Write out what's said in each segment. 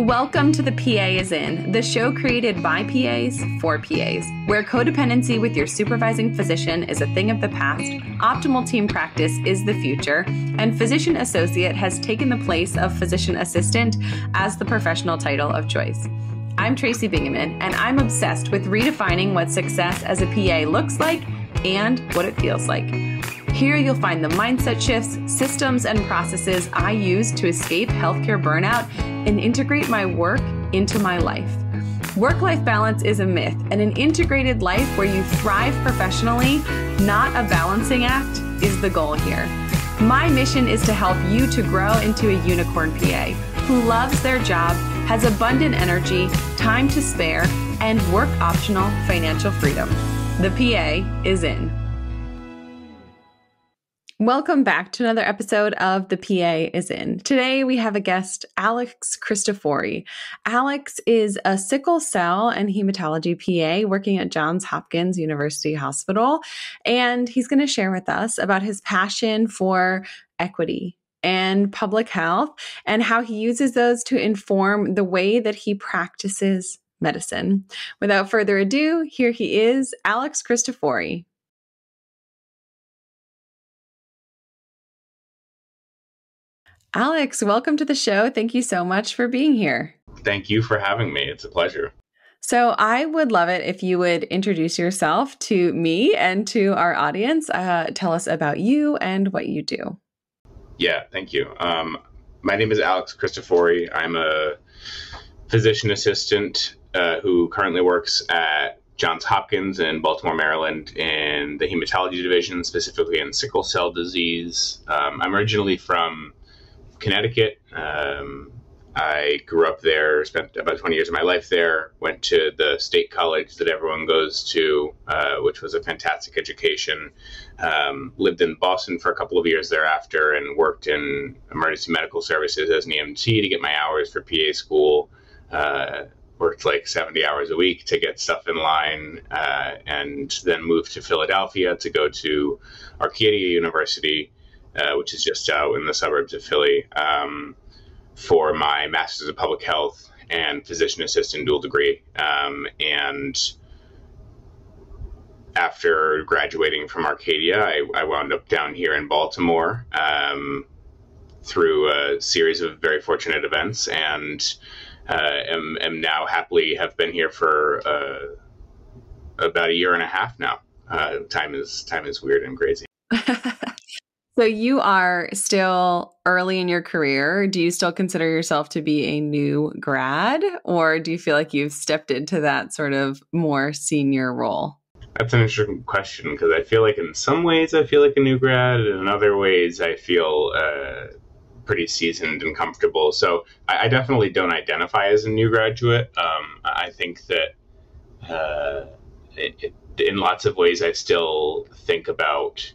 Welcome to The PA is In, the show created by PAs for PAs, where codependency with your supervising physician is a thing of the past, optimal team practice is the future, and physician associate has taken the place of physician assistant as the professional title of choice. I'm Tracy Bingaman, and I'm obsessed with redefining what success as a PA looks like and what it feels like. Here you'll find the mindset shifts, systems, and processes I use to escape healthcare burnout and integrate my work into my life. Work life balance is a myth, and an integrated life where you thrive professionally, not a balancing act, is the goal here. My mission is to help you to grow into a unicorn PA who loves their job, has abundant energy, time to spare, and work optional financial freedom. The PA is in. Welcome back to another episode of The PA is In. Today we have a guest, Alex Cristofori. Alex is a sickle cell and hematology PA working at Johns Hopkins University Hospital, and he's going to share with us about his passion for equity and public health and how he uses those to inform the way that he practices medicine. Without further ado, here he is, Alex Cristofori. Alex, welcome to the show. Thank you so much for being here. Thank you for having me. It's a pleasure. So, I would love it if you would introduce yourself to me and to our audience. Uh, tell us about you and what you do. Yeah, thank you. Um, my name is Alex Cristofori. I'm a physician assistant uh, who currently works at Johns Hopkins in Baltimore, Maryland, in the hematology division, specifically in sickle cell disease. Um, I'm originally from Connecticut. Um, I grew up there, spent about 20 years of my life there, went to the state college that everyone goes to, uh, which was a fantastic education. Um, lived in Boston for a couple of years thereafter and worked in emergency medical services as an EMT to get my hours for PA school. Uh, worked like 70 hours a week to get stuff in line, uh, and then moved to Philadelphia to go to Arcadia University uh, which is just out in the suburbs of Philly, um, for my Master's of Public Health and Physician Assistant dual degree. Um, and after graduating from Arcadia, I, I, wound up down here in Baltimore um, through a series of very fortunate events, and uh, am, am, now happily have been here for uh, about a year and a half now. Uh, time is time is weird and crazy. So you are still early in your career. Do you still consider yourself to be a new grad, or do you feel like you've stepped into that sort of more senior role? That's an interesting question because I feel like in some ways I feel like a new grad, and in other ways I feel uh, pretty seasoned and comfortable. So I, I, definitely don't identify as a new graduate. Um, I think that uh, it, it, in lots of ways I still think about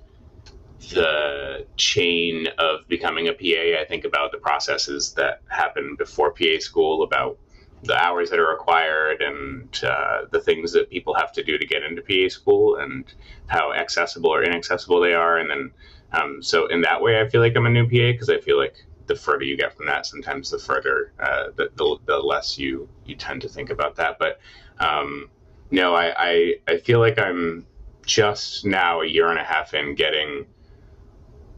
the chain of becoming a PA, I think about the processes that happen before PA school, about the hours that are required and uh, the things that people have to do to get into PA school and how accessible or inaccessible they are. And then, um, so in that way, I feel like I'm a new PA because I feel like the further you get from that, sometimes the further, uh, the, the, the, less you, you tend to think about that. But um, no, I, I, I feel like I'm just now a year and a half in getting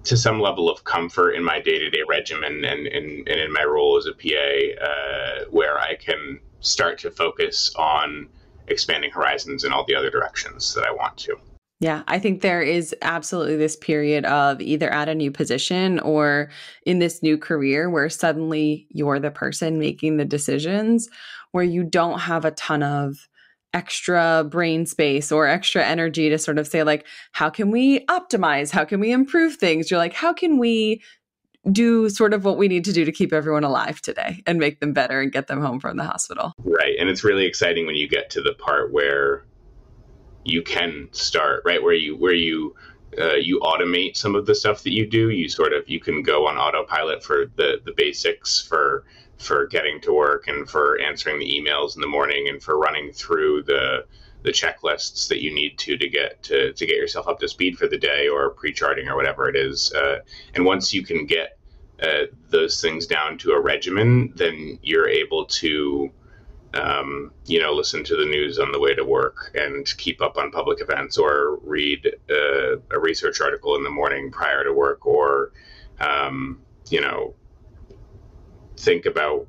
to some level of comfort in my day to day regimen and, and, and, in my role as a PA, uh, where I can start to focus on expanding horizons in all the other directions that I want to. Yeah, I think there is absolutely this period of either at a new position or in this new career where suddenly you're the person making the decisions, where you don't have a ton of extra brain space or extra energy to sort of say like how can we optimize? How can we improve things? You're like how can we do sort of what we need to do to keep everyone alive today and make them better and get them home from the hospital? Right and it's really exciting when you get to the part where you can start right? Where you where you uh, you automate some of the stuff that you do. You sort of you can go on autopilot for the the basics for for getting to work and for answering the emails in the morning and for running through the the checklists that you need to to get to, to get yourself up to speed for the day or pre-charting or whatever it is uh, and once you can get uh, those things down to a regimen, then you're able to, um, you know, listen to the news on the way to work and keep up on public events or read uh, a research article in the morning prior to work or, um, you know, think about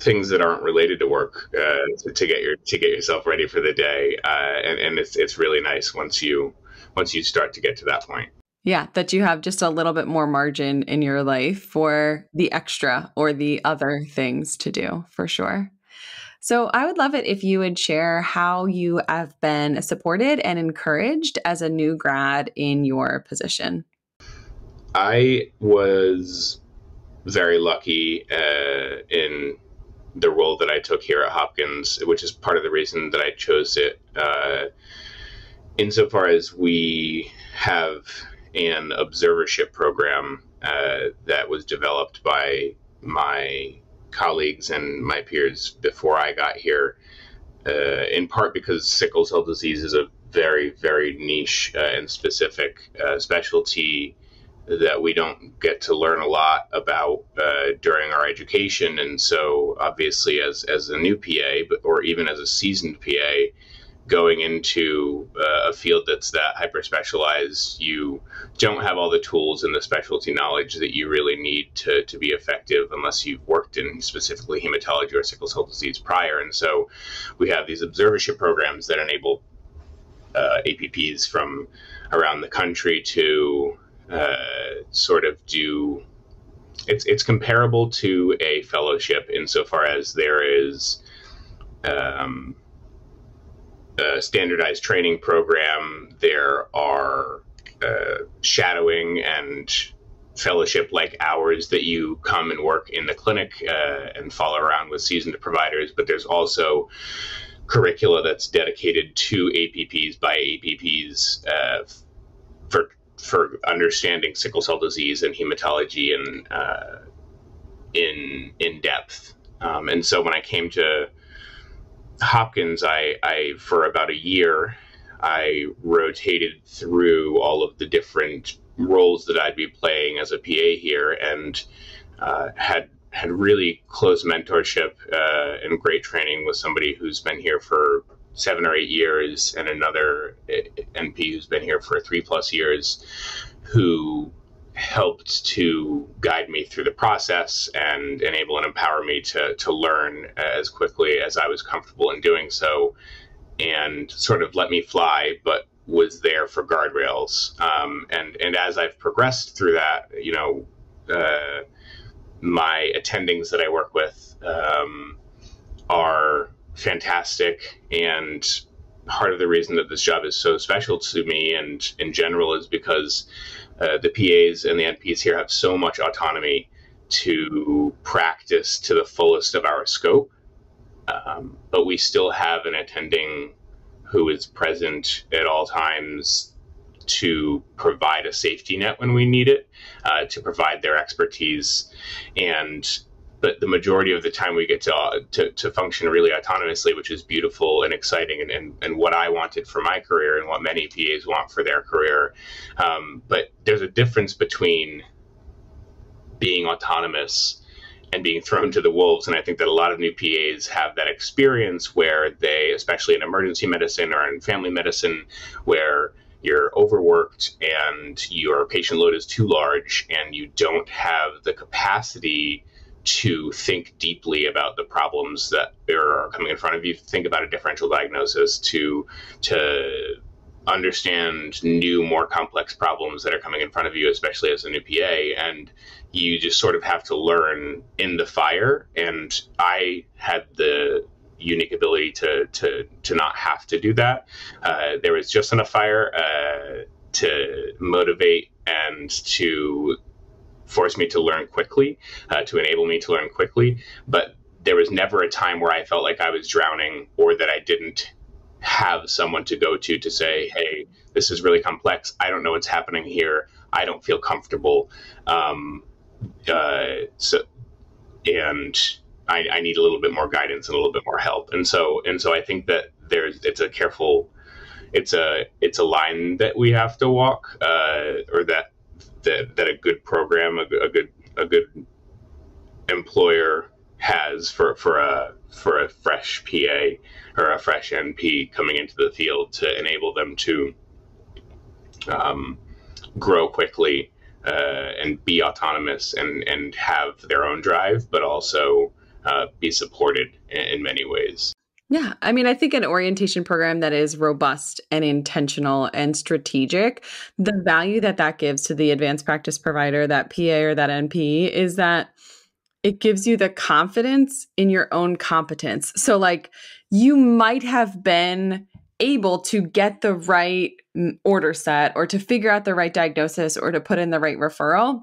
things that aren't related to work uh, to, to, get your to get yourself ready for the day. Uh, and, and it's it's really nice once you once you start to get to that point. Yeah, that you have just a little bit more margin in your life for the extra or the other things to do for sure. So, I would love it if you would share how you have been supported and encouraged as a new grad in your position. I was very lucky uh, in the role that I took here at Hopkins, which is part of the reason that I chose it. Uh, insofar as we have an observership program uh, that was developed by my colleagues and my peers before I got here, uh, in part because sickle cell disease is a very, very niche uh, and specific uh, specialty that we don't get to learn a lot about uh, during our education. And so, obviously, as, as a new PA, or even as a seasoned PA, going into uh, a field that's that hyper specialized, you don't have all the tools and the specialty knowledge that you really need to, to be effective unless you've worked in specifically hematology or sickle cell disease prior. And so we have these observership programs that enable uh, APPs from around the country to uh, sort of do. It's, it's comparable to a fellowship insofar as there is um, a standardized training program. There are uh, shadowing and fellowship like hours that you come and work in the clinic uh, and follow around with seasoned providers, but there's also curricula that's dedicated to APPs by APPs uh, for understanding sickle cell disease and hematology and uh, in in depth. Um, and so when I came to Hopkins, I, I for about a year, I rotated through all of the different roles that I'd be playing as a PA here, and uh, had had really close mentorship uh, and great training with somebody who's been here for seven or eight years, and another uh, NP who's been here for three plus years, who helped to guide me through the process and enable and empower me to, to learn as quickly as I was comfortable in doing so and sort of let me fly, but was there for guardrails. Um, and, and as I've progressed through that, you know, uh, my attendings that I work with um, are fantastic and part of the reason that this job is so special to me and in general is because uh, the PAs and the NPs here have so much autonomy to practice to the fullest of our scope. Um, but we still have an attending who is present at all times to provide a safety net when we need it, uh, to provide their expertise. And but the majority of the time we get to, uh, to, to, function really autonomously, which is beautiful and exciting and, and, and, what I wanted for my career and what many PAs want for their career. Um, but there's a difference between being autonomous and being thrown to the wolves. And I think that a lot of new PAs have that experience where they, especially in emergency medicine or in family medicine, where you're overworked and your patient load is too large and you don't have the capacity to think deeply about the problems that are coming in front of you, think about a differential diagnosis, to to understand new, more complex problems that are coming in front of you, especially as a new PA, and you just sort of have to learn in the fire. And I had the unique ability to to to not have to do that. Uh, there was just enough fire uh, to motivate and to forced me to learn quickly, uh, to enable me to learn quickly. But there was never a time where I felt like I was drowning or that I didn't have someone to go to to say, hey, this is really complex. I don't know what's happening here. I don't feel comfortable. Um, uh, so, and I, I, need a little bit more guidance and a little bit more help. And so, and so I think that there's, it's a careful, it's a, it's a line that we have to walk, uh, or that that, that a good program, a, a good a good employer has for for a for a fresh PA or a fresh NP coming into the field to enable them to um, grow quickly uh, and be autonomous and and have their own drive, but also uh, be supported in, in many ways. Yeah. I mean, I think an orientation program that is robust and intentional and strategic, the value that that gives to the advanced practice provider, that PA or that NP, is that it gives you the confidence in your own competence. So, like, you might have been able to get the right mm, order set or to figure out the right diagnosis or to put in the right referral.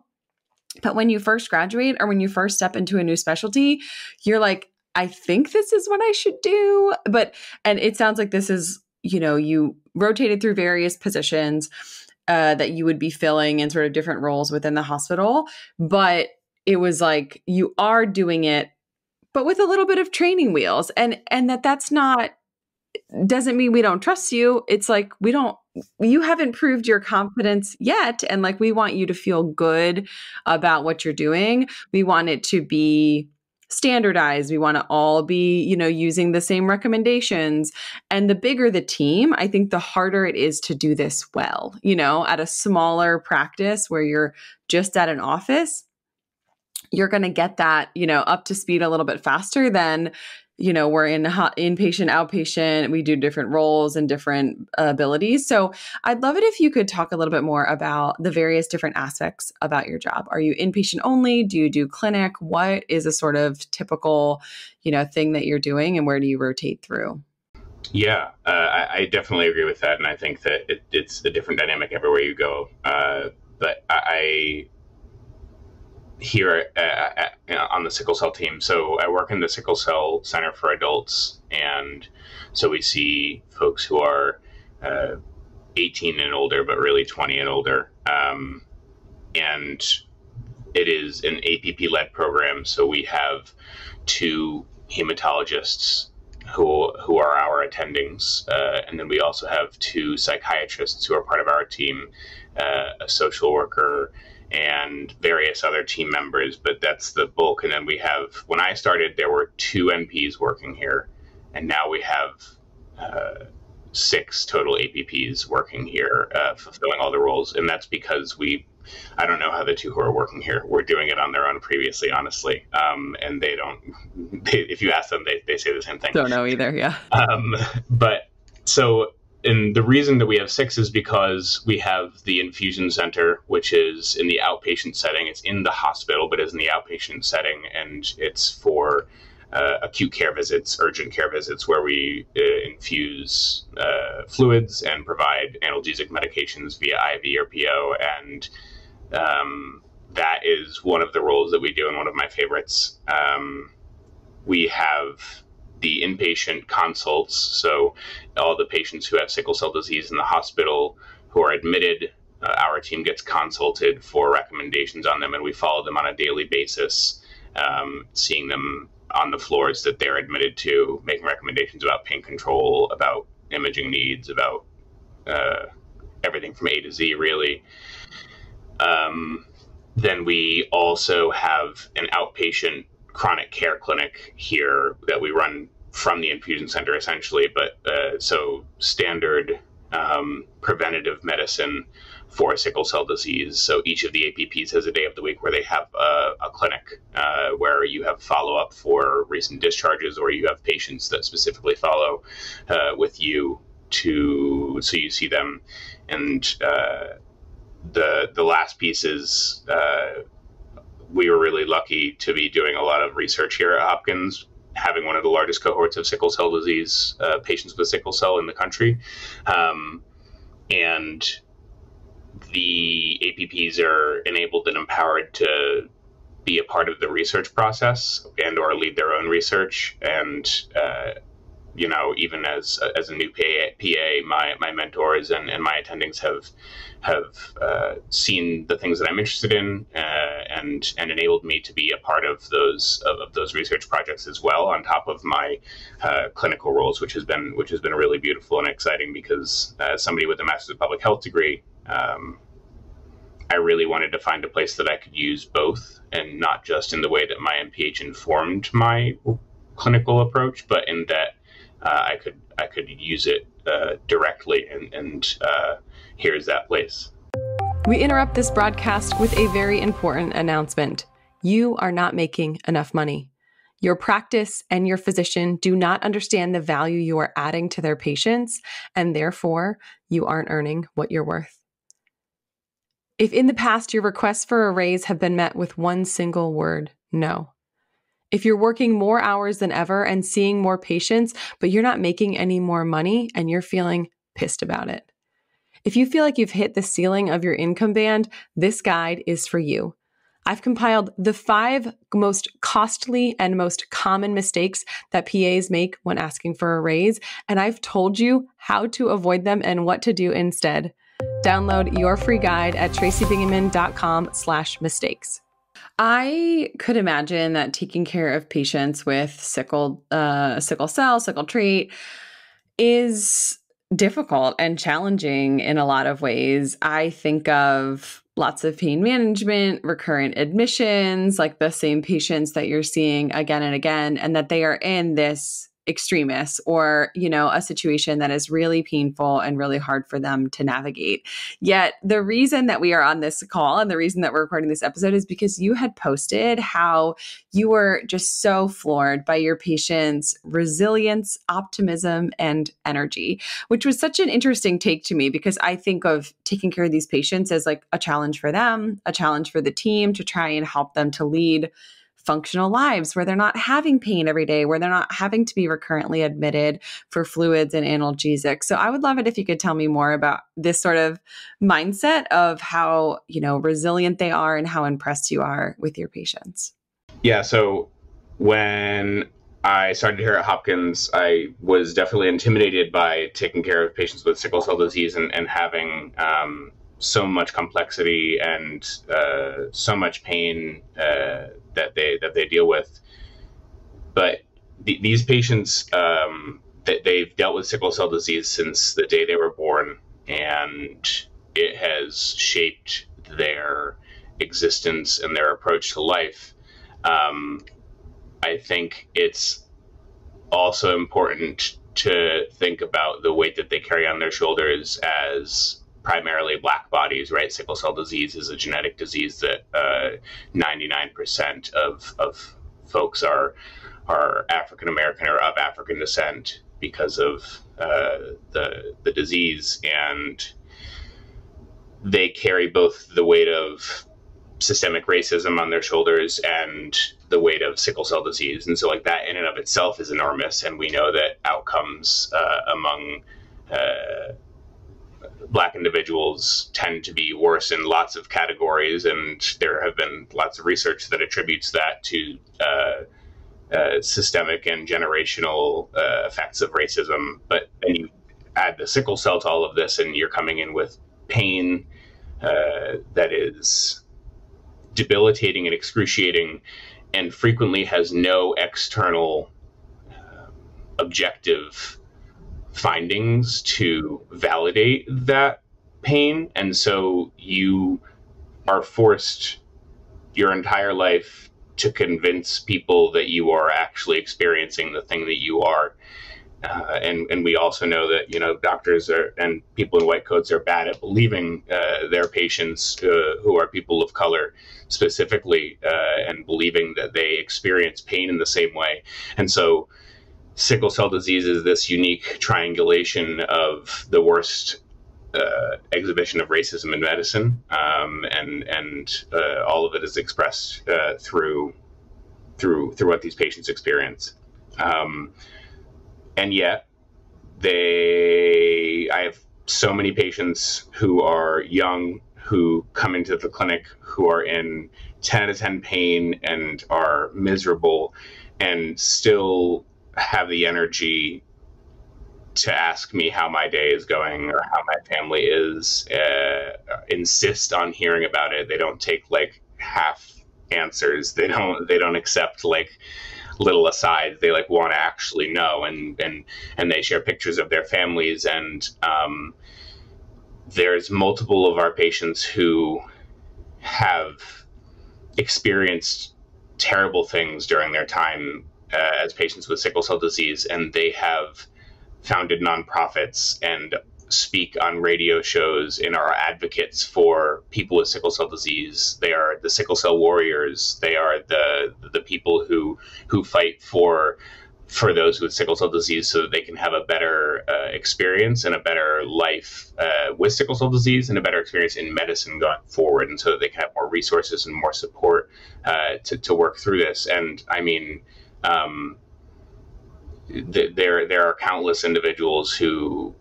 But when you first graduate or when you first step into a new specialty, you're like, I think this is what I should do. But, and it sounds like this is, you know, you rotated through various positions uh, that you would be filling in sort of different roles within the hospital. But it was like, you are doing it, but with a little bit of training wheels. And, and that that's not, doesn't mean we don't trust you. It's like, we don't, you haven't proved your confidence yet. And like, we want you to feel good about what you're doing. We want it to be, standardized. We want to all be you know using the same recommendations. And the bigger the team i think the harder it is to do this well you know at a smaller practice where you're just at an office you're going to get that you know up to speed a little bit faster than you know we're in hot, inpatient outpatient we do different roles and different uh, abilities. So i'd love it if you could talk a little bit more about the various different aspects about your job. Are you inpatient only? Do you do clinic? What is a sort of typical you know thing that you're doing and where do you rotate through? Yeah, uh, I, I, definitely agree with that, and I think that it, it's a different dynamic everywhere you go. Uh, but I, here at, at, on the sickle cell team. So I work in the sickle cell center for adults, and so we see folks who are uh, 18 and older, but really 20 and older. Um, and it is an APP led program, so we have two hematologists who who are our attendings, uh, and then we also have two psychiatrists who are part of our team, uh, a social worker and various other team members, but that's the bulk. And then we have, when I started, there were two NPs working here, and now we have uh, six total APPs working here, uh, fulfilling all the roles. And that's because we, I don't know how the two who are working here were doing it on their own previously, honestly. Um, and they don't, they, if you ask them, they, they say the same thing. Don't know either, yeah. Um, but so and the reason that we have six is because we have the infusion center, which is in the outpatient setting. It's in the hospital, but is in the outpatient setting, and it's for uh, acute care visits, urgent care visits, where we uh, infuse uh, fluids and provide analgesic medications via IV or PO. And um, that is one of the roles that we do, and one of my favorites. Um, we have the inpatient consults. So, all the patients who have sickle cell disease in the hospital who are admitted, uh, our team gets consulted for recommendations on them, and we follow them on a daily basis, um, seeing them on the floors that they're admitted to, making recommendations about pain control, about imaging needs, about uh, everything from A to Z, really. Um, then we also have an outpatient chronic care clinic here that we run from the infusion center essentially, but uh, so standard um, preventative medicine for sickle cell disease. So each of the APPs has a day of the week where they have a, a clinic uh, where you have follow up for recent discharges, or you have patients that specifically follow uh, with you to so you see them. And uh, the the last piece is uh, we were really lucky to be doing a lot of research here at Hopkins, having one of the largest cohorts of sickle cell disease uh, patients with sickle cell in the country. Um, and the APPs are enabled and empowered to be a part of the research process and or lead their own research and uh, you know, even as as a new PA, PA my my mentors and, and my attendings have have uh, seen the things that I'm interested in uh, and and enabled me to be a part of those of, of those research projects as well, on top of my uh, clinical roles, which has been which has been really beautiful and exciting because as somebody with a master's of public health degree. Um, I really wanted to find a place that I could use both, and not just in the way that my MPH informed my clinical approach, but in that uh, I could I could use it uh, directly, and, and uh, here's that place. We interrupt this broadcast with a very important announcement. You are not making enough money. Your practice and your physician do not understand the value you are adding to their patients, and therefore you aren't earning what you're worth. If in the past your requests for a raise have been met with one single word, no. If you're working more hours than ever and seeing more patients, but you're not making any more money and you're feeling pissed about it. If you feel like you've hit the ceiling of your income band, this guide is for you. I've compiled the five most costly and most common mistakes that PAs make when asking for a raise, and I've told you how to avoid them and what to do instead. Download your free guide at tracybingaman.com slash mistakes. I could imagine that taking care of patients with sickle, uh, sickle cell, sickle trait is difficult and challenging in a lot of ways. I think of lots of pain management, recurrent admissions, like the same patients that you're seeing again and again, and that they are in this extremists or you know a situation that is really painful and really hard for them to navigate. Yet the reason that we are on this call and the reason that we're recording this episode is because you had posted how you were just so floored by your patients resilience optimism and energy which was such an interesting take to me because i think of taking care of these patients as like a challenge for them a challenge for the team to try and help them to lead functional lives where they're not having pain every day, where they're not having to be recurrently admitted for fluids and analgesics. So I would love it if you could tell me more about this sort of mindset of how, you know, resilient they are and how impressed you are with your patients. Yeah, so when I started here at Hopkins, I was definitely intimidated by taking care of patients with sickle cell disease and, and having um, so much complexity and uh, so much pain uh, that they that they deal with. But th- these patients, um, they, they've dealt with sickle cell disease since the day they were born, and it has shaped their existence and their approach to life. Um, I think it's also important to think about the weight that they carry on their shoulders as primarily black bodies, right? Sickle cell disease is a genetic disease that uh, 99% of, of folks are are African American or of African descent because of uh, the the disease, and they carry both the weight of systemic racism on their shoulders and the weight of sickle cell disease, and so like that in and of itself is enormous. And we know that outcomes uh, among uh, black individuals tend to be worse in lots of categories, and there have been lots of research that attributes that to uh, uh, systemic and generational uh, effects of racism. But then you add the sickle cell to all of this, and you're coming in with pain uh, that is debilitating and excruciating, and frequently has no external uh, objective findings to validate that pain. And so you are forced your entire life to convince people that you are actually experiencing the thing that you are. Uh, and and we also know that you know doctors are and people in white coats are bad at believing uh, their patients uh, who are people of color specifically uh, and believing that they experience pain in the same way. And so sickle cell disease is this unique triangulation of the worst uh, exhibition of racism in medicine, um, and and uh, all of it is expressed uh, through through through what these patients experience, um, and yet they I have so many patients who are young who come into the clinic who are in 10 out of 10 pain and are miserable and still have the energy to ask me how my day is going or how my family is, uh, insist on hearing about it. They don't take like half answers. They don't. They don't accept like little asides. They like want to actually know, and and and they share pictures of their families. And um, there's multiple of our patients who have experienced terrible things during their time uh, as patients with sickle cell disease, and they have founded nonprofits and speak on radio shows and are advocates for people with sickle cell disease. They are the sickle cell warriors. They are the the people who who fight for for those with sickle cell disease so that they can have a better uh, experience and a better life uh, with sickle cell disease and a better experience in medicine going forward and so that they can have more resources and more support uh, to, to work through this and i mean um, th- there there are countless individuals who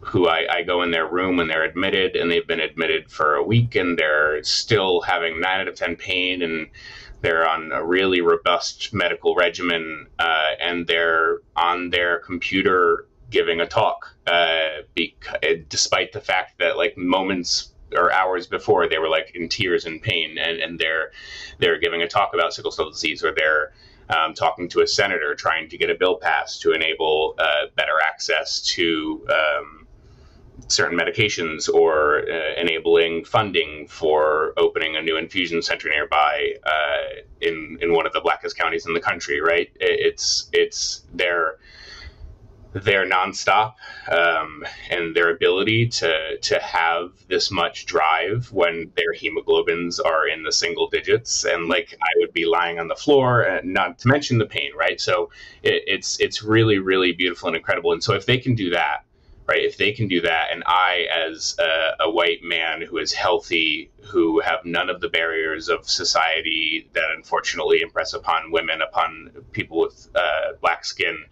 who I, I, go in their room when they're admitted and they've been admitted for a week and they're still having nine out of 10 pain and they're on a really robust medical regimen uh, and they're on their computer giving a talk uh, despite the fact that like moments or hours before they were like in tears and pain and, and they're they're giving a talk about sickle cell disease or they're um, talking to a senator trying to get a bill passed to enable uh, better access to um, certain medications or uh, enabling funding for opening a new infusion center nearby uh, in in one of the blackest counties in the country. Right? It's it's their their nonstop um, and their ability to to have this much drive when their hemoglobins are in the single digits. And like I would be lying on the floor and not to mention the pain right? So it, it's it's really really beautiful and incredible. And so if they can do that right? If they can do that, and I, as a, a, white man who is healthy, who have none of the barriers of society that unfortunately impress upon women, upon people with uh, black skin,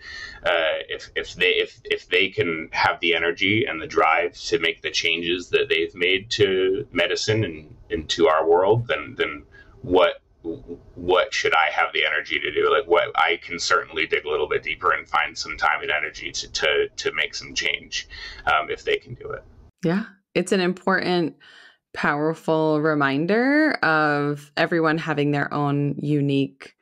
uh, if if they if if they can have the energy and the drive to make the changes that they've made to medicine and into our world, then then what what should I have the energy to do? Like what I can certainly dig a little bit deeper and find some time and energy to to, to make some change um, if they can do it. Yeah, it's an important, powerful reminder of everyone having their own unique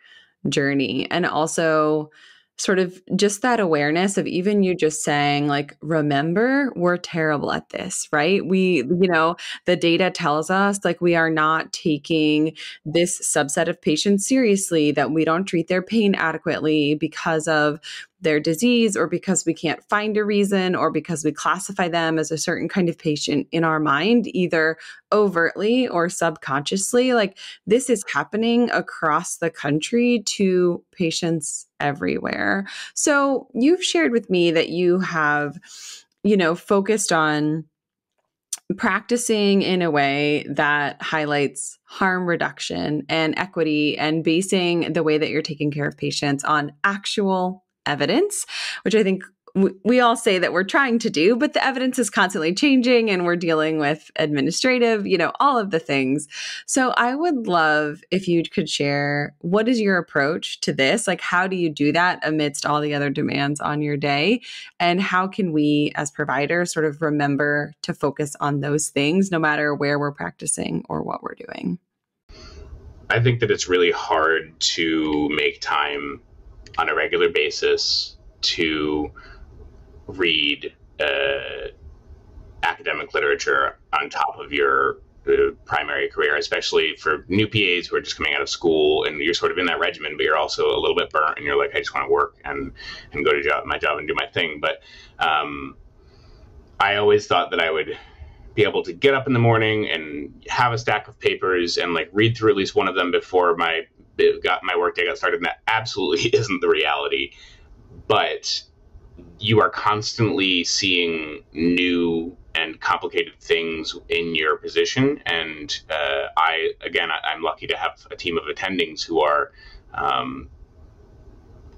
journey, and also sort of just that awareness of even you just saying like remember we're terrible at this right? We you know the data tells us like we are not taking this subset of patients seriously that we don't treat their pain adequately because of their disease or because we can't find a reason or because we classify them as a certain kind of patient in our mind, either overtly or subconsciously. Like this is happening across the country to patients everywhere. So you've shared with me that you have, you know, focused on practicing in a way that highlights harm reduction and equity and basing the way that you're taking care of patients on actual evidence, which I think we all say that we're trying to do, but the evidence is constantly changing and we're dealing with administrative, you know, all of the things. So I would love if you could share what is your approach to this? Like, how do you do that amidst all the other demands on your day? And how can we as providers sort of remember to focus on those things no matter where we're practicing or what we're doing? I think that it's really hard to make time on a regular basis to read uh, academic literature on top of your uh, primary career, especially for new PAs who are just coming out of school and you're sort of in that regimen, but you're also a little bit burnt and you're like, I just want to work and, and go to job, my job and do my thing. But um, I always thought that I would be able to get up in the morning and have a stack of papers and like read through at least one of them before my got my workday got started. And that absolutely isn't the reality. But you are constantly seeing new and complicated things in your position. And uh, I, again, I, am lucky to have a team of attendings who are um,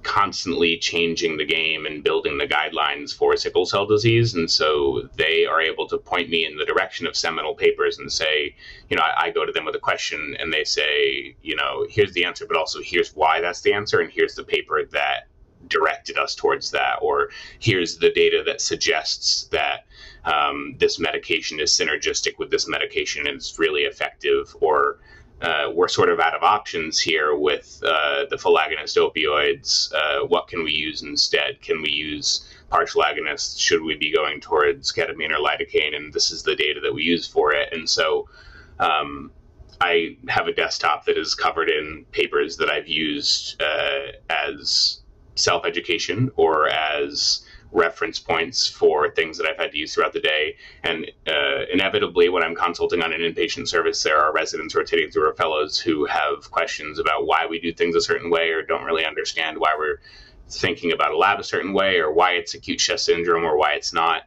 constantly changing the game and building the guidelines for sickle cell disease. And so they are able to point me in the direction of seminal papers and say, you know, I, I, go to them with a question and they say, you know, here's the answer, but also here's why that's the answer. And here's the paper that directed us towards that. Or here's the data that suggests that um, this medication is synergistic with this medication and it's really effective. Or uh, we're sort of out of options here with uh, the full agonist opioids. Uh, what can we use instead? Can we use partial agonists? Should we be going towards ketamine or lidocaine? And this is the data that we use for it. And so um, I have a desktop that is covered in papers that I've used uh, as self education or as reference points for things that I've had to use throughout the day. And uh, inevitably, when I'm consulting on an inpatient service, there are residents rotating through our fellows who have questions about why we do things a certain way or don't really understand why we're thinking about a lab a certain way or why it's acute chest syndrome or why it's not.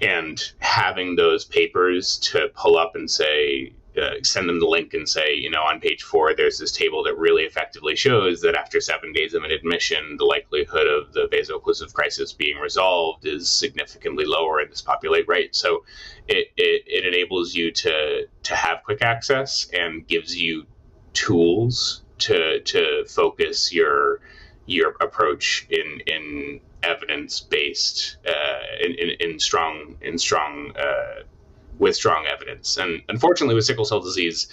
And having those papers to pull up and say, uh, send them the link and say, you know, on page four, there's this table that really effectively shows that after seven days of an admission, the likelihood of the vaso-occlusive crisis being resolved is significantly lower in this populate rate. So it, it, it enables you to to have quick access and gives you tools to to focus your your approach in in evidence based uh, in, in, in strong in strong uh, with strong evidence. And unfortunately, with sickle cell disease,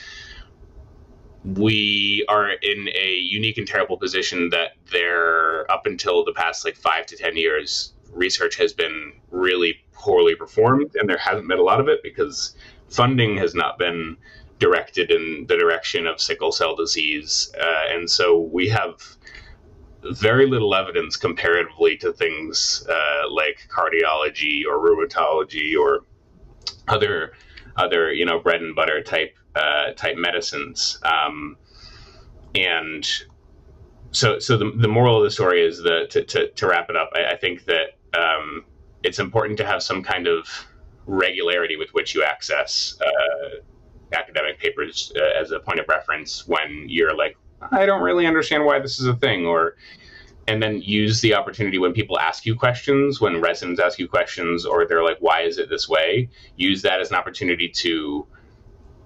we are in a unique and terrible position that there, up until the past like five to 10 years, research has been really poorly performed, and there hasn't been a lot of it because funding has not been directed in the direction of sickle cell disease. Uh, and so we have very little evidence comparatively to things uh, like cardiology or rheumatology or other other you know bread and butter type uh, type medicines. Um, and so so the, the moral of the story is that to, to, to wrap it up, I, I think that um, it's important to have some kind of regularity with which you access uh, academic papers uh, as a point of reference when you're like, I don't really understand why this is a thing, or and then use the opportunity when people ask you questions, when residents ask you questions, or they're like, why is it this way? Use that as an opportunity to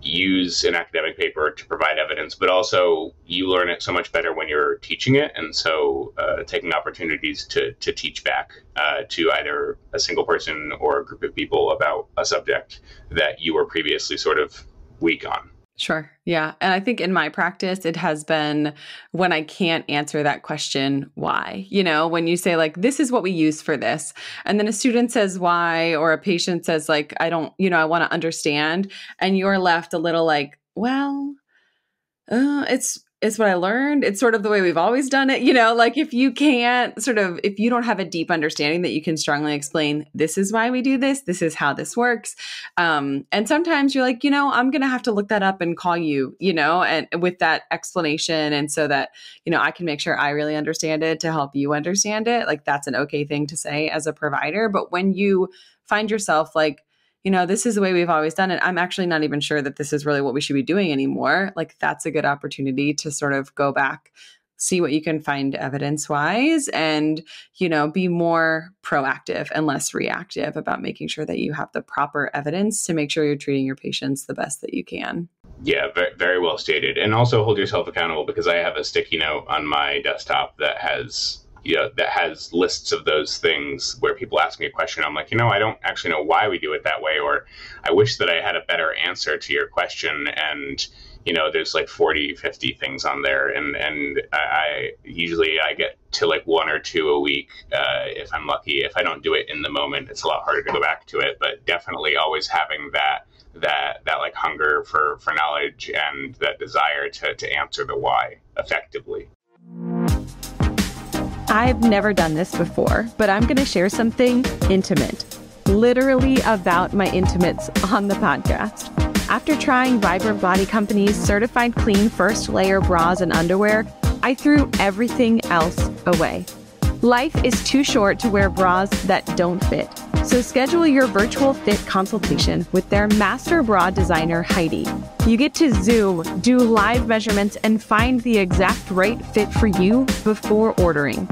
use an academic paper to provide evidence, but also you learn it so much better when you're teaching it. And so uh, taking opportunities to, to teach back uh, to either a single person or a group of people about a subject that you were previously sort of weak on. Sure. Yeah. And I think in my practice, it has been when I can't answer that question, why? You know, when you say, like, this is what we use for this. And then a student says why, or a patient says, like, I don't, you know, I want to understand. And you're left a little like, well, uh, it's it's what I learned. It's sort of the way we've always done it. You know, like if you can't sort of, if you don't have a deep understanding that you can strongly explain, this is why we do this, this is how this works. Um, and sometimes you're like, you know, I'm going to have to look that up and call you, you know, and with that explanation. And so that, you know, I can make sure I really understand it to help you understand it. Like that's an okay thing to say as a provider. But when you find yourself like, you know, this is the way we've always done it. I'm actually not even sure that this is really what we should be doing anymore. Like, that's a good opportunity to sort of go back, see what you can find evidence wise, and, you know, be more proactive and less reactive about making sure that you have the proper evidence to make sure you're treating your patients the best that you can. Yeah, very, well stated. And also hold yourself accountable because I have a sticky note on my desktop that has you know, that has lists of those things where people ask me a question. I'm like, you know, I don't actually know why we do it that way, or I wish that I had a better answer to your question. And, you know, there's like 40, 50 things on there. And, and I usually I get to like one or two a week uh, if I'm lucky. If I don't do it in the moment, it's a lot harder to go back to it. But definitely always having that that that like hunger for for knowledge and that desire to to answer the why effectively. I've never done this before, but I'm going to share something intimate, literally about my intimates on the podcast. After trying Vibrant Body Company's certified clean first layer bras and underwear, I threw everything else away. Life is too short to wear bras that don't fit. So schedule your virtual fit consultation with their master bra designer, Heidi. You get to Zoom, do live measurements, and find the exact right fit for you before ordering.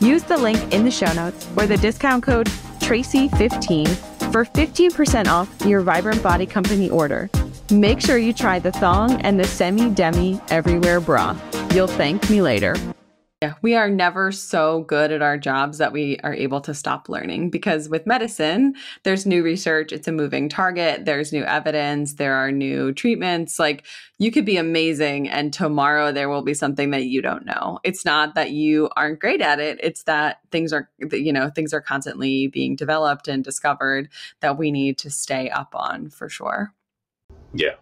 Use the link in the show notes or the discount code Tracy15 for 15% off your Vibrant Body Company order. Make sure you try the thong and the semi demi everywhere bra. You'll thank me later. Yeah, we are never so good at our jobs that we are able to stop learning because with medicine, there's new research, it's a moving target, there's new evidence, there are new treatments. Like you could be amazing and tomorrow there will be something that you don't know. It's not that you aren't great at it, it's that things are you know, things are constantly being developed and discovered that we need to stay up on for sure. Yeah.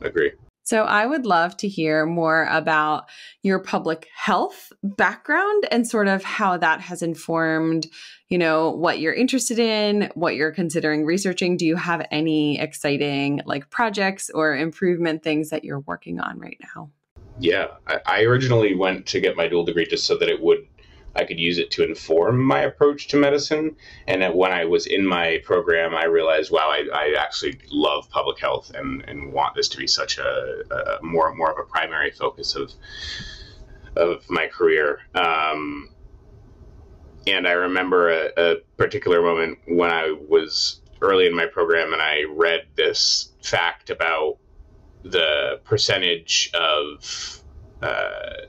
Agree. So, I would love to hear more about your public health background and sort of how that has informed, you know, what you're interested in, what you're considering researching. Do you have any exciting like projects or improvement things that you're working on right now? Yeah, I, originally went to get my dual degree just so that it would I could use it to inform my approach to medicine. And when I was in my program, I realized, wow, I, I actually love public health and, and want this to be such a, a more more of a primary focus of of my career. Um, and I remember a, a particular moment when I was early in my program and I read this fact about the percentage of uh,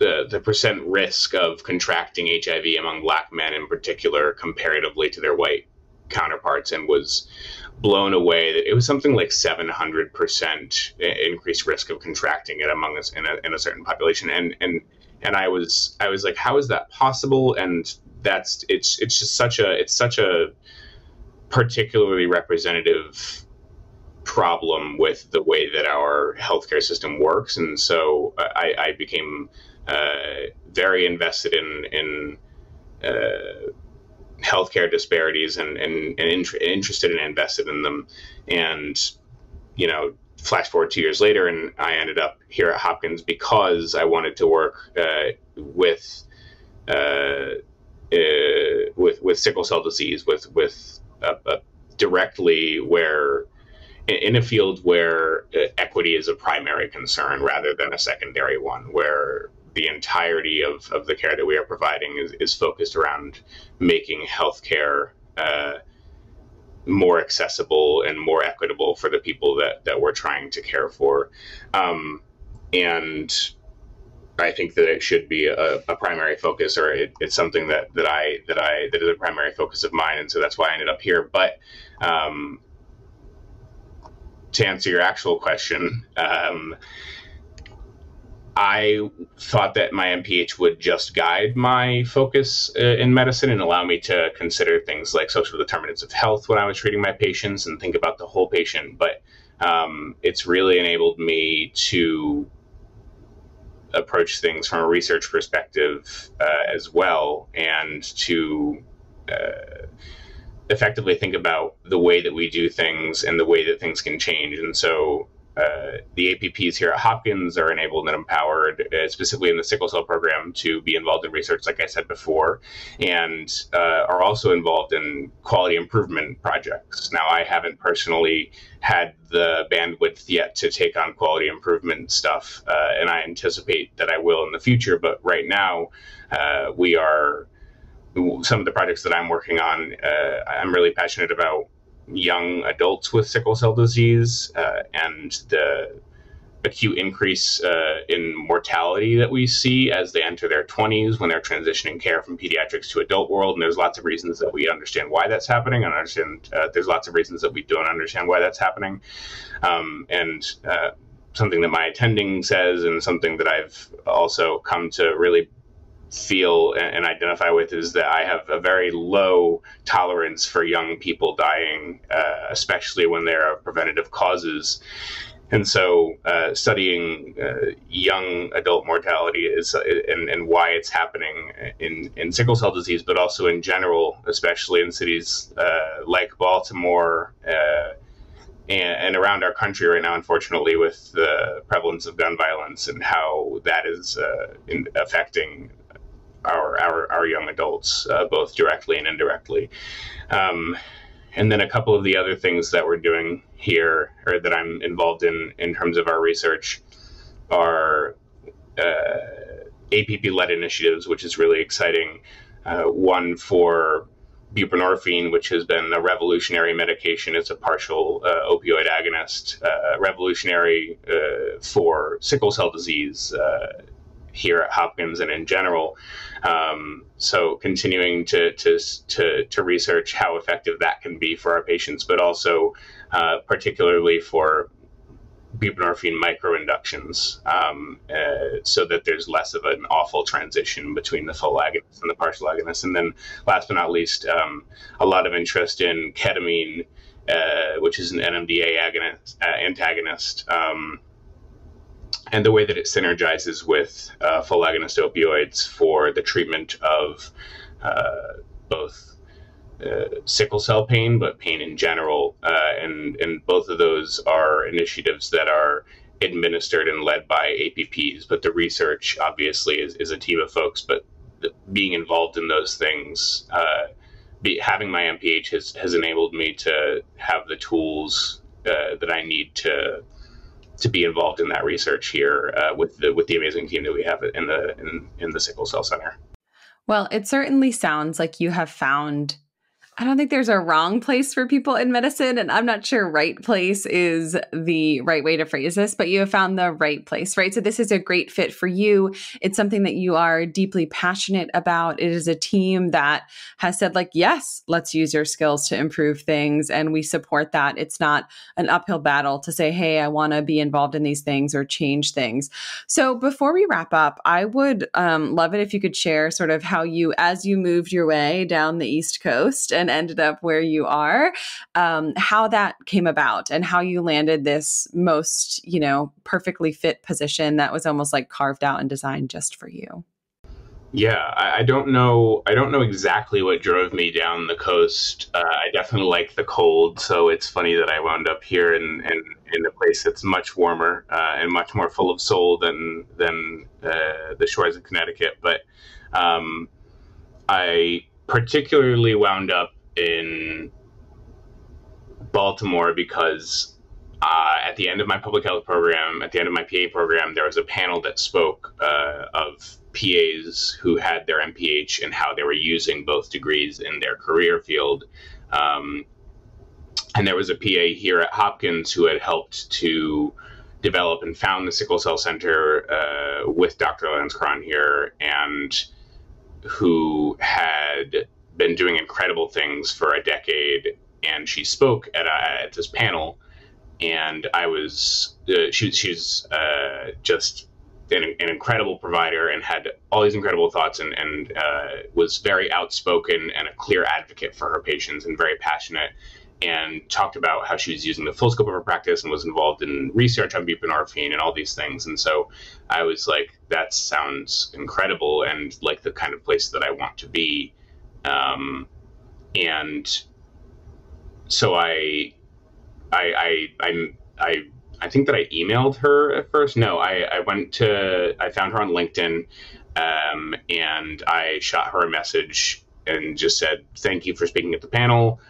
the, the percent risk of contracting HIV among black men in particular comparatively to their white counterparts and was blown away that it was something like 700% increased risk of contracting it among us in a, in a certain population. And and and I was I was like how is that possible? And that's it's it's just such a it's such a particularly representative problem with the way that our healthcare system works. And so I, I became very invested in in uh, healthcare disparities and and, and in, interested and invested in them. And you know, flash forward two years later, and I ended up here at Hopkins because I wanted to work uh, with. Uh, uh, with with sickle cell disease, with with directly where in a field where equity is a primary concern rather than a secondary one, where the entirety of, of the care that we are providing is, is focused around making healthcare uh, more accessible and more equitable for the people that, that we're trying to care for. Um, and I think that it should be a, a primary focus, or it, it's something that, that I that I that is a primary focus of mine, and so that's why I ended up here. But um, to answer your actual question, um, I thought that my MPH would just guide my focus uh, in medicine and allow me to consider things like social determinants of health when I was treating my patients and think about the whole patient. But um, it's really enabled me to approach things from a research perspective uh, as well and to uh, effectively think about the way that we do things and the way that things can change. And so uh, the APPs here at Hopkins are enabled and empowered, uh, specifically in the sickle cell program, to be involved in research, like I said before, and uh, are also involved in quality improvement projects. Now, I haven't personally had the bandwidth yet to take on quality improvement stuff, uh, and I anticipate that I will in the future. But right now, uh, we are some of the projects that I'm working on. I'm really passionate about young adults with sickle cell disease uh, and the acute increase uh, in mortality that we see as they enter their 20s when they're transitioning care from pediatrics to adult world. And there's lots of reasons that we understand why that's happening. And understand uh, there's lots of reasons that we don't understand why that's happening. Um, and uh, something that my attending says, and something that I've also come to really feel and identify with is that I have a very low tolerance for young people dying, uh, especially when they're of preventative causes. And so, uh, studying uh, young adult mortality is uh, and, and why it's happening in, in sickle cell disease, but also in general, especially in cities uh, like Baltimore uh, and, around our country right now, unfortunately, with the prevalence of gun violence and how that is in, affecting our our, our young adults, uh, both directly and indirectly. Um, and then a couple of the other things that we're doing here, or that I'm involved in in terms of our research, are uh, APP-led initiatives, which is really exciting. Uh, one for buprenorphine, which has been a revolutionary medication. It's a partial uh, opioid agonist, uh, revolutionary uh, for sickle cell disease uh, here at Hopkins and in general. Um, so continuing to, to, to, to, research how effective that can be for our patients, but also uh, particularly for buprenorphine microinductions um, uh, so that there's less of an awful transition between the full agonist and the partial agonist. And then last but not least, um, a lot of interest in ketamine uh, which is an NMDA agonist, uh, antagonist, um, and the way that it synergizes with uh, full agonist opioids for the treatment of uh, both uh, sickle cell pain, but pain in general. Uh, and, and both of those are initiatives that are administered and led by APPs. But the research, obviously, is, is a team of folks. But being involved in those things, uh, be, having my MPH has, has enabled me to have the tools uh, that I need to to be involved in that research here uh, with the with the amazing team that we have in the in, in the sickle cell center. Well, it certainly sounds like you have found I don't think there's a wrong place for people in medicine, and I'm not sure right place is the right way to phrase this, but you have found the right place, right? So, this is a great fit for you. It's something that you are deeply passionate about. It is a team that has said, like, yes, let's use your skills to improve things, and we support that. It's not an uphill battle to say, hey, I want to be involved in these things or change things. So, before we wrap up, I would um, love it if you could share sort of how you, as you moved your way down the East Coast and ended up where you are, um, how that came about and how you landed this most, you know, perfectly fit position that was almost like carved out and designed just for you. Yeah, I, I, don't know. I don't know exactly what drove me down the coast. Uh, I definitely like the cold, so it's funny that I wound up here in in, in a place that's much warmer uh, and much more full of soul than than uh, the shores of Connecticut. But um, I particularly wound up in Baltimore because uh, at the end of my public health program, at the end of my PA program, there was a panel that spoke uh, of PAs who had their MPH and how they were using both degrees in their career field. Um, and there was a PA here at Hopkins who had helped to develop and found the Sickle Cell Center uh, with Dr. Lanzkron here, and who had been doing incredible things for a decade. And she spoke at, a, at this panel, and I was uh, she, she's uh, just an, an, incredible provider and had all these incredible thoughts and, and uh, was very outspoken and a clear advocate for her patients and very passionate and talked about how she was using the full scope of her practice and was involved in research on buprenorphine and all these things. And so I was like, that sounds incredible and like the kind of place that I want to be. Um, and so I, I, I, I, I, I think that I emailed her at first. No, I, I went to, I found her on LinkedIn, um, and I shot her a message and just said, thank you for speaking at the panel.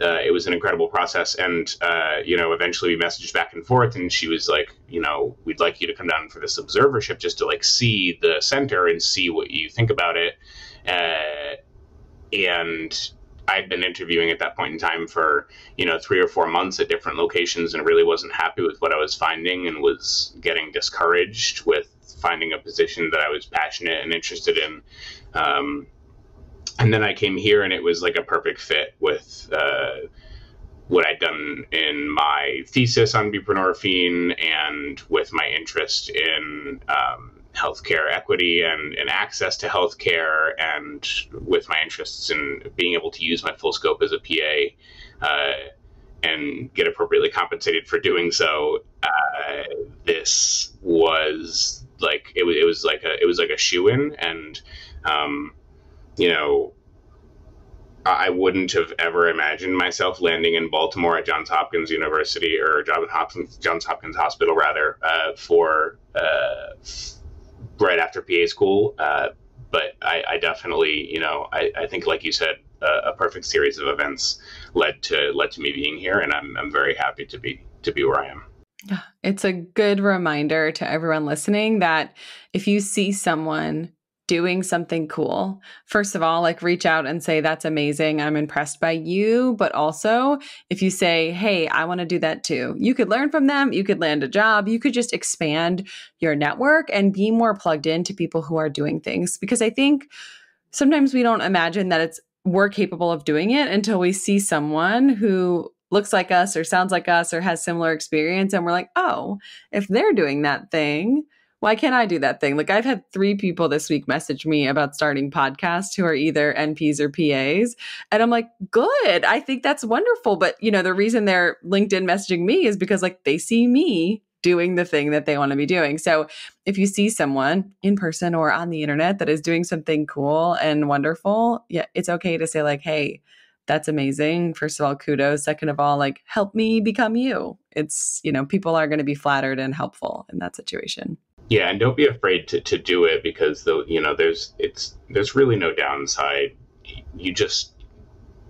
Uh, it was an incredible process. And, uh, you know, eventually we messaged back and forth and she was like, you know, we'd like you to come down for this observership just to like see the center and see what you think about it. Uh, and I'd been interviewing at that point in time for you know three or four months at different locations and really wasn't happy with what I was finding and was getting discouraged with finding a position that I was passionate and interested in. Um, and then I came here and it was like a perfect fit with uh, what I'd done in my thesis on buprenorphine and with my interest in um, healthcare equity and, and access to healthcare, and with my interests in being able to use my full scope as a PA uh, and get appropriately compensated for doing so, uh, this was like it, it was like a it was like a shoe in, and um, you know. I wouldn't have ever imagined myself landing in Baltimore at Johns Hopkins University or Johns Hopkins, Johns Hopkins Hospital, rather, uh, for uh, right after PA school. Uh, but I, I, definitely, you know, I, I think, like you said, a perfect series of events led to led to me being here, and I'm I'm very happy to be to be where I am. It's a good reminder to everyone listening that if you see someone doing something cool, first of all, like reach out and say, That's amazing. I'm impressed by you. But also, if you say, Hey, I want to do that too, you could learn from them. You could land a job. You could just expand your network and be more plugged into people who are doing things. Because I think sometimes we don't imagine that it's we're capable of doing it until we see someone who looks like us or sounds like us or has similar experience and we're like oh if they're doing that thing why can't I do that thing? Like I've had three people this week message me about starting podcasts who are either NPs or PAs. And I'm like, good. I think that's wonderful. But you know, the reason they're LinkedIn messaging me is because like they see me doing the thing that they want to be doing. So if you see someone in person or on the internet that is doing something cool and wonderful, yeah, it's okay to say like, hey, that's amazing. First of all, kudos. Second of all, like help me become you. It's, you know, people are going to be flattered and helpful in that situation. Yeah, and don't be afraid to, to do it because the you know there's it's there's really no downside. You just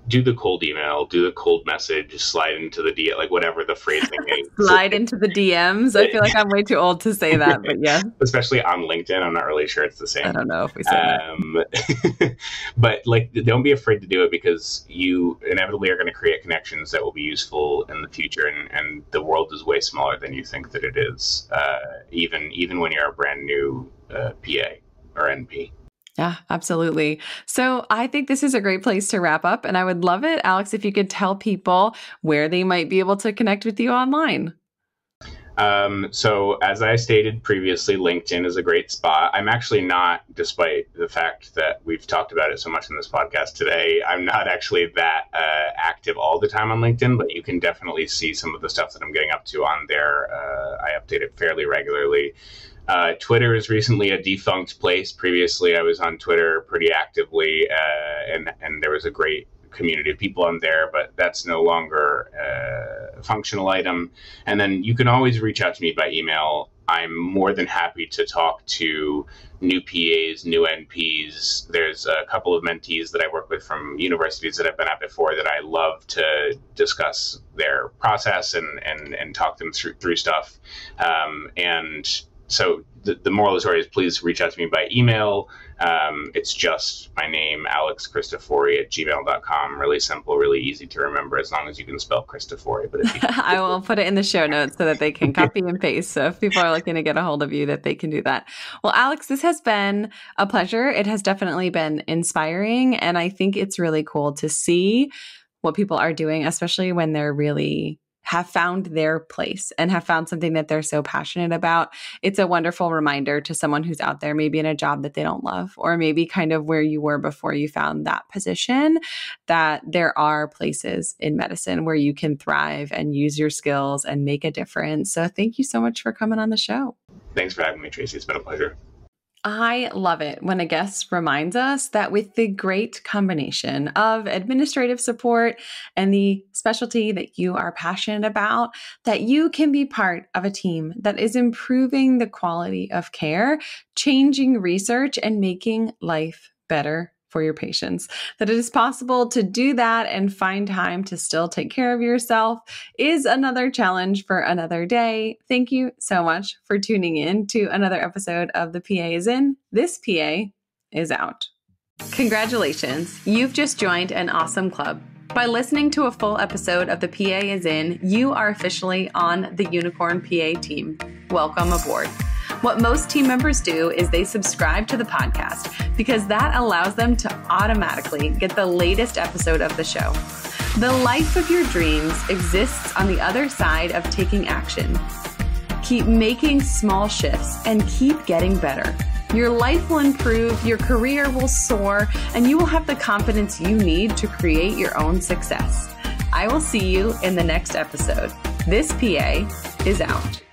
do the cold email, do the cold message, slide into the DM, like whatever the phrasing is. slide into the DMs. I feel like I'm way too old to say that, but yeah. Especially on LinkedIn, I'm not really sure it's the same. I don't know if we say um, that. but like, don't be afraid to do it because you inevitably are going to create connections that will be useful in the future, and, and the world is way smaller than you think that it is. Uh, even even when you're a brand new uh, PA or NP. Yeah, absolutely. So I think this is a great place to wrap up. And I would love it, Alex, if you could tell people where they might be able to connect with you online. Um, so, as I stated previously, LinkedIn is a great spot. I'm actually not, despite the fact that we've talked about it so much in this podcast today, I'm not actually that uh, active all the time on LinkedIn, but you can definitely see some of the stuff that I'm getting up to on there. Uh, I update it fairly regularly. Uh, Twitter is recently a defunct place. Previously, I was on Twitter pretty actively, uh, and and there was a great community of people on there, but that's no longer uh, a functional item. And then you can always reach out to me by email. I'm more than happy to talk to new PAs, new NPs. There's a couple of mentees that I work with from universities that I've been at before that I love to discuss their process and and, and talk them through through stuff. Um, and so the, the moral of the story is please reach out to me by email. Um, it's just my name, Alex Cristofori at gmail.com. Really simple, really easy to remember as long as you can spell Cristofori. But you- I will put it in the show notes so that they can copy and paste. So if people are looking to get a hold of you, that they can do that. Well, Alex, this has been a pleasure. It has definitely been inspiring. And I think it's really cool to see what people are doing, especially when they're really have found their place and have found something that they're so passionate about. It's a wonderful reminder to someone who's out there, maybe in a job that they don't love, or maybe kind of where you were before you found that position, that there are places in medicine where you can thrive and use your skills and make a difference. So thank you so much for coming on the show. Thanks for having me, Tracy. It's been a pleasure. I love it when a guest reminds us that with the great combination of administrative support and the specialty that you are passionate about, that you can be part of a team that is improving the quality of care, changing research, and making life better for your patients. That it is possible to do that and find time to still take care of yourself is another challenge for another day. Thank you so much for tuning in to another episode of The PA is In. This PA is out. Congratulations, you've just joined an awesome club. By listening to a full episode of The PA is In, you are officially on the Unicorn PA team. Welcome aboard. What most team members do is they subscribe to the podcast because that allows them to automatically get the latest episode of the show. The life of your dreams exists on the other side of taking action. Keep making small shifts and keep getting better. Your life will improve, your career will soar, and you will have the confidence you need to create your own success. I will see you in the next episode. This PA is out.